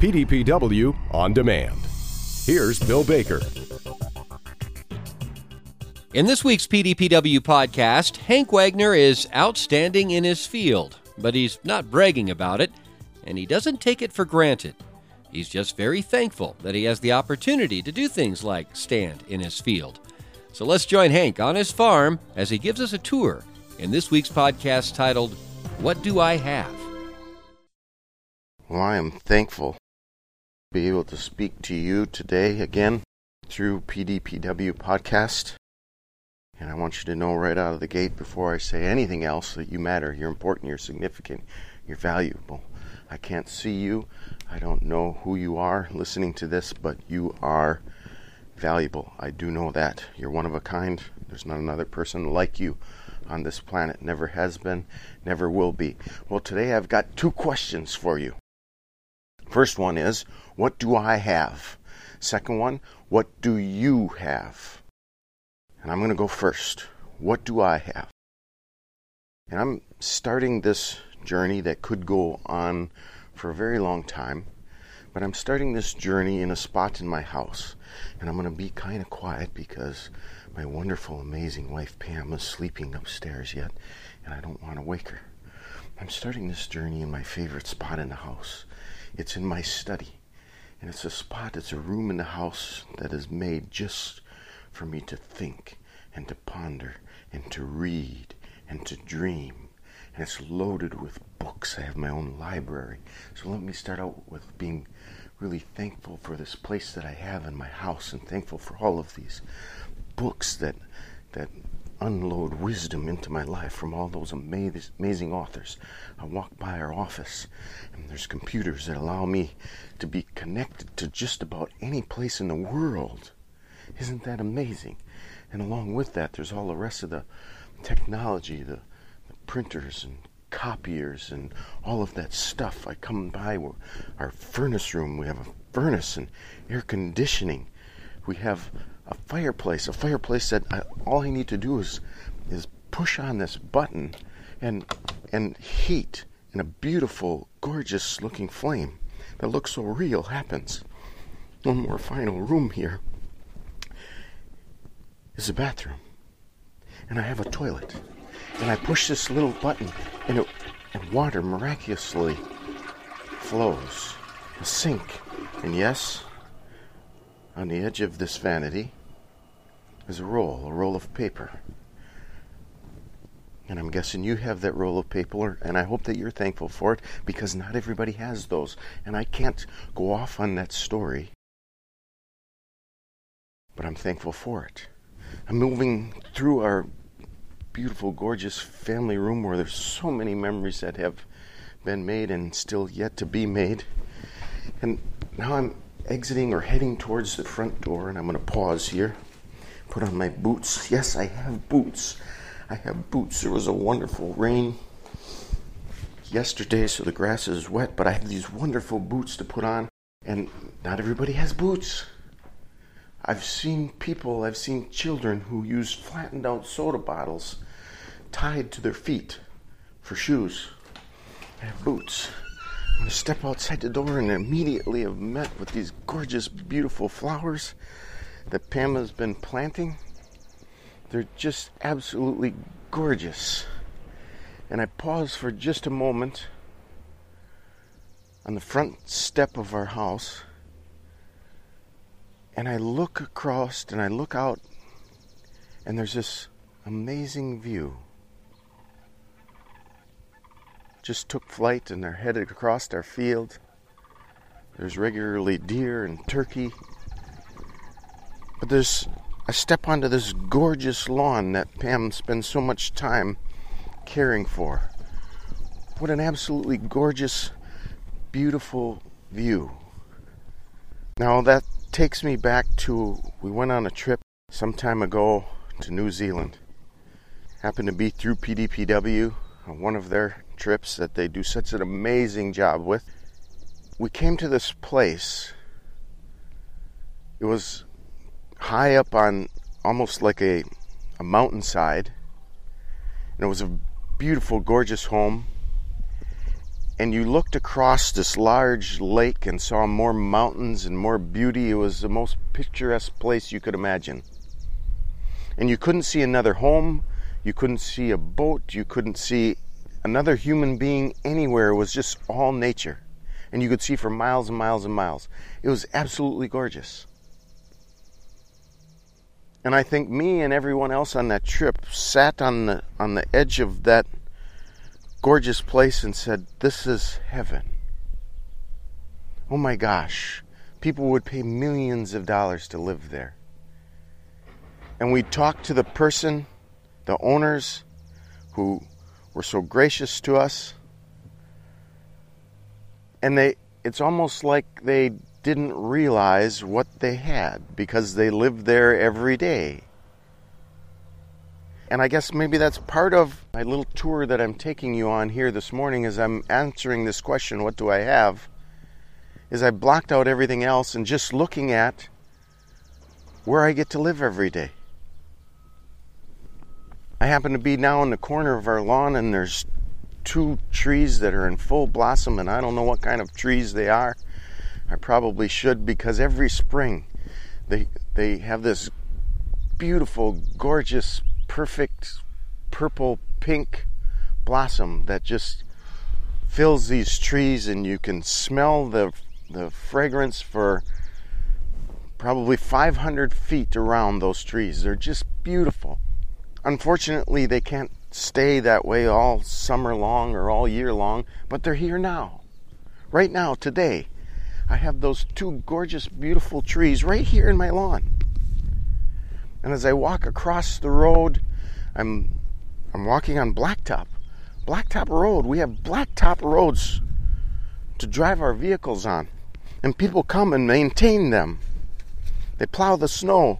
PDPW on demand. Here's Bill Baker. In this week's PDPW podcast, Hank Wagner is outstanding in his field, but he's not bragging about it, and he doesn't take it for granted. He's just very thankful that he has the opportunity to do things like stand in his field. So let's join Hank on his farm as he gives us a tour in this week's podcast titled, What Do I Have? Well, I am thankful to be able to speak to you today again through PDPW podcast. And I want you to know right out of the gate before I say anything else that you matter. You're important, you're significant, you're valuable. I can't see you. I don't know who you are listening to this, but you are valuable. I do know that. You're one of a kind. There's not another person like you on this planet. Never has been, never will be. Well, today I've got two questions for you. First one is, what do I have? Second one, what do you have? And I'm going to go first. What do I have? And I'm starting this journey that could go on for a very long time, but I'm starting this journey in a spot in my house. And I'm going to be kind of quiet because my wonderful, amazing wife Pam is sleeping upstairs yet, and I don't want to wake her. I'm starting this journey in my favorite spot in the house. It's in my study. And it's a spot, it's a room in the house that is made just for me to think and to ponder and to read and to dream. And it's loaded with books. I have my own library. So let me start out with being really thankful for this place that I have in my house and thankful for all of these books that that unload wisdom into my life from all those amazing, authors. I walk by our office and there's computers that allow me to be connected to just about any place in the world. Isn't that amazing? And along with that, there's all the rest of the technology, the, the printers and copiers and all of that stuff. I come by our furnace room. We have a furnace and air conditioning. We have a fireplace, a fireplace that I, all I need to do is is push on this button and and heat and a beautiful, gorgeous looking flame that looks so real happens. One more final room here is a bathroom. And I have a toilet. And I push this little button and, it, and water miraculously flows. A sink. And yes, on the edge of this vanity is a roll, a roll of paper. And I'm guessing you have that roll of paper, and I hope that you're thankful for it because not everybody has those. And I can't go off on that story, but I'm thankful for it. I'm moving through our beautiful, gorgeous family room where there's so many memories that have been made and still yet to be made. And now I'm exiting or heading towards the front door, and I'm going to pause here, put on my boots. Yes, I have boots. I have boots. There was a wonderful rain yesterday, so the grass is wet, but I have these wonderful boots to put on, and not everybody has boots. I've seen people, I've seen children who use flattened out soda bottles tied to their feet for shoes. I have boots. I'm going to step outside the door and immediately have met with these gorgeous, beautiful flowers that Pam has been planting. They're just absolutely gorgeous. And I pause for just a moment on the front step of our house and I look across and I look out, and there's this amazing view. Just took flight and they're headed across our field. There's regularly deer and turkey. But there's, I step onto this gorgeous lawn that Pam spends so much time caring for. What an absolutely gorgeous, beautiful view. Now, that takes me back to we went on a trip some time ago to New Zealand. Happened to be through PDPW on uh, one of their trips that they do such an amazing job with. We came to this place. It was high up on almost like a, a mountainside. And it was a beautiful, gorgeous home. and you looked across this large lake and saw more mountains and more beauty. It was the most picturesque place you could imagine. And you couldn't see another home, you couldn't see a boat, you couldn't see another human being anywhere. It was just all nature. And you could see for miles and miles and miles. It was absolutely gorgeous. And I think me and everyone else on that trip sat on the on the edge of that gorgeous place and said, "This is heaven." Oh my gosh, people would pay millions of dollars to live there. And we talked to the person, the owners who were so gracious to us. And they it's almost like they didn't realize what they had because they lived there every day. And I guess maybe that's part of my little tour that I'm taking you on here this morning as I'm answering this question what do I have? Is I blocked out everything else and just looking at where I get to live every day. I happen to be now in the corner of our lawn and there's two trees that are in full blossom and I don't know what kind of trees they are. I probably should because every spring they they have this beautiful, gorgeous, perfect purple pink blossom that just fills these trees and you can smell the the fragrance for probably 500 feet around those trees. They're just beautiful. Unfortunately, they can't stay that way all summer long or all year long, but they're here now. Right now, today. I have those two gorgeous, beautiful trees right here in my lawn. And as I walk across the road, I'm I'm walking on blacktop. Blacktop road. We have blacktop roads to drive our vehicles on. And people come and maintain them. They plow the snow.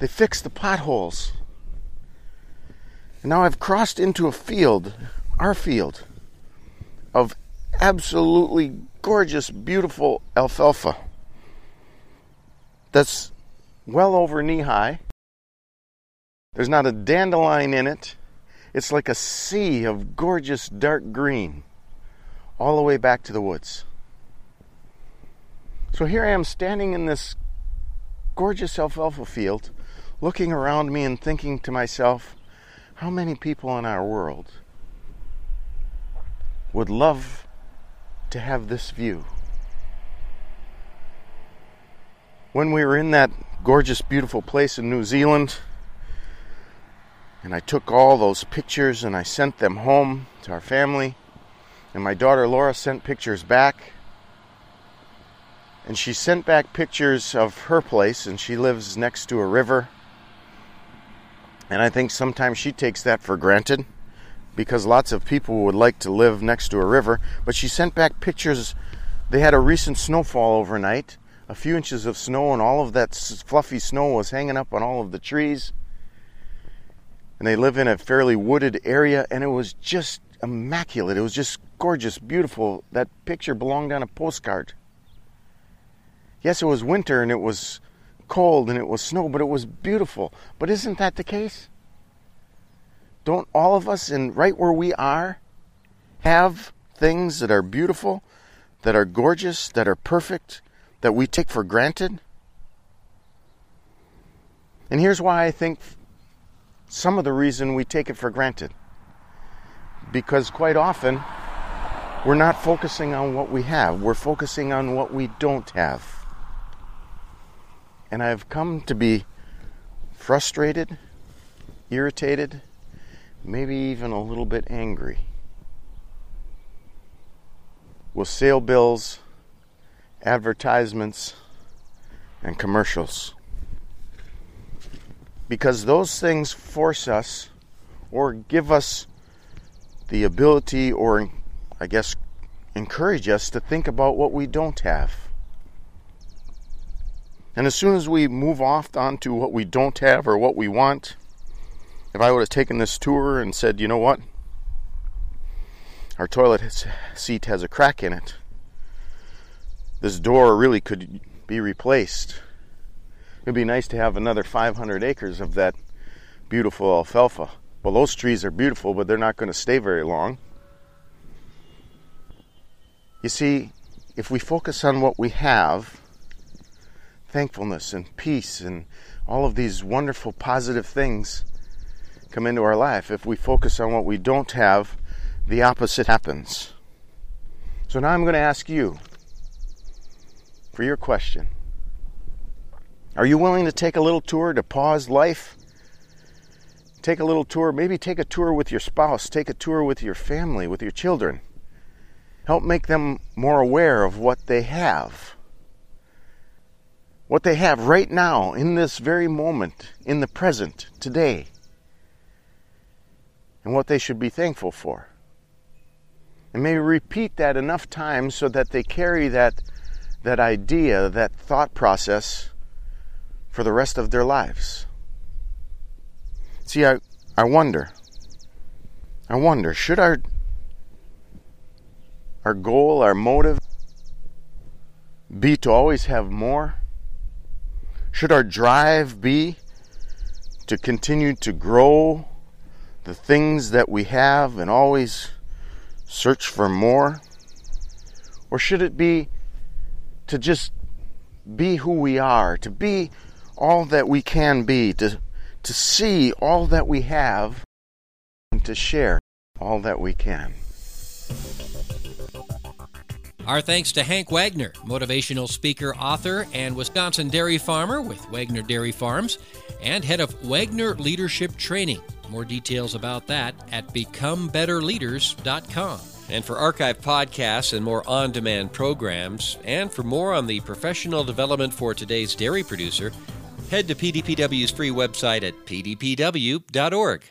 They fix the potholes. And now I've crossed into a field, our field, of absolutely gorgeous, beautiful alfalfa that's well over knee high. There's not a dandelion in it. It's like a sea of gorgeous dark green all the way back to the woods. So here I am standing in this gorgeous alfalfa field, looking around me and thinking to myself, how many people in our world would love to have this view. When we were in that gorgeous, beautiful place in New Zealand, and I took all those pictures and I sent them home to our family, and my daughter Laura sent pictures back. And she sent back pictures of her place, and she lives next to a river. And I think sometimes she takes that for granted because lots of people would like to live next to a river. But she sent back pictures. They had a recent snowfall overnight, a few inches of snow, and all of that fluffy snow was hanging up on all of the trees. And they live in a fairly wooded area, and it was just immaculate. It was just gorgeous, beautiful. That picture belonged on a postcard. Yes, it was winter and it was cold and it was snow, but it was beautiful. But isn't that the case? Don't all of us, in right where we are, have things that are beautiful, that are gorgeous, that are perfect, that we take for granted? And here's why I think some of the reason we take it for granted. Because quite often, we're not focusing on what we have, we're focusing on what we don't have. And I've come to be frustrated, irritated, maybe even a little bit angry. With sale bills, advertisements, and commercials. Because those things force us or give us the ability, or I guess encourage us to think about what we don't have. And as soon as we move off onto what we don't have or what we want, if I would have taken this tour and said, you know what, our toilet seat has a crack in it, this door really could be replaced. It'd be nice to have another 500 acres of that beautiful alfalfa. Well, those trees are beautiful, but they're not going to stay very long. You see, if we focus on what we have, thankfulness and peace and all of these wonderful positive things come into our life. If we focus on what we don't have, the opposite happens. So now I'm going to ask you for your question. Are you willing to take a little tour to pause life? Take a little tour, maybe take a tour with your spouse, take a tour with your family, with your children. Help make them more aware of what they have. What they have right now, in this very moment, in the present, today. And what they should be thankful for. And maybe repeat that enough times so that they carry that, that idea, that thought process for the rest of their lives. See, I, I wonder, I wonder, should our, our goal, our motive be to always have more? Should our drive be to continue to grow the things that we have and always search for more? Or should it be to just be who we are, to be all that we can be, to, to see all that we have, and to share all that we can. Our thanks to Hank Wagner, motivational speaker, author, and Wisconsin dairy farmer with Wagner Dairy Farms, and head of Wagner Leadership Training. More details about that at becomebetterleaders.com. And for archive podcasts and more on demand programs, and for more on the professional development for today's dairy producer, head to PDPW's free website at pdpw.org.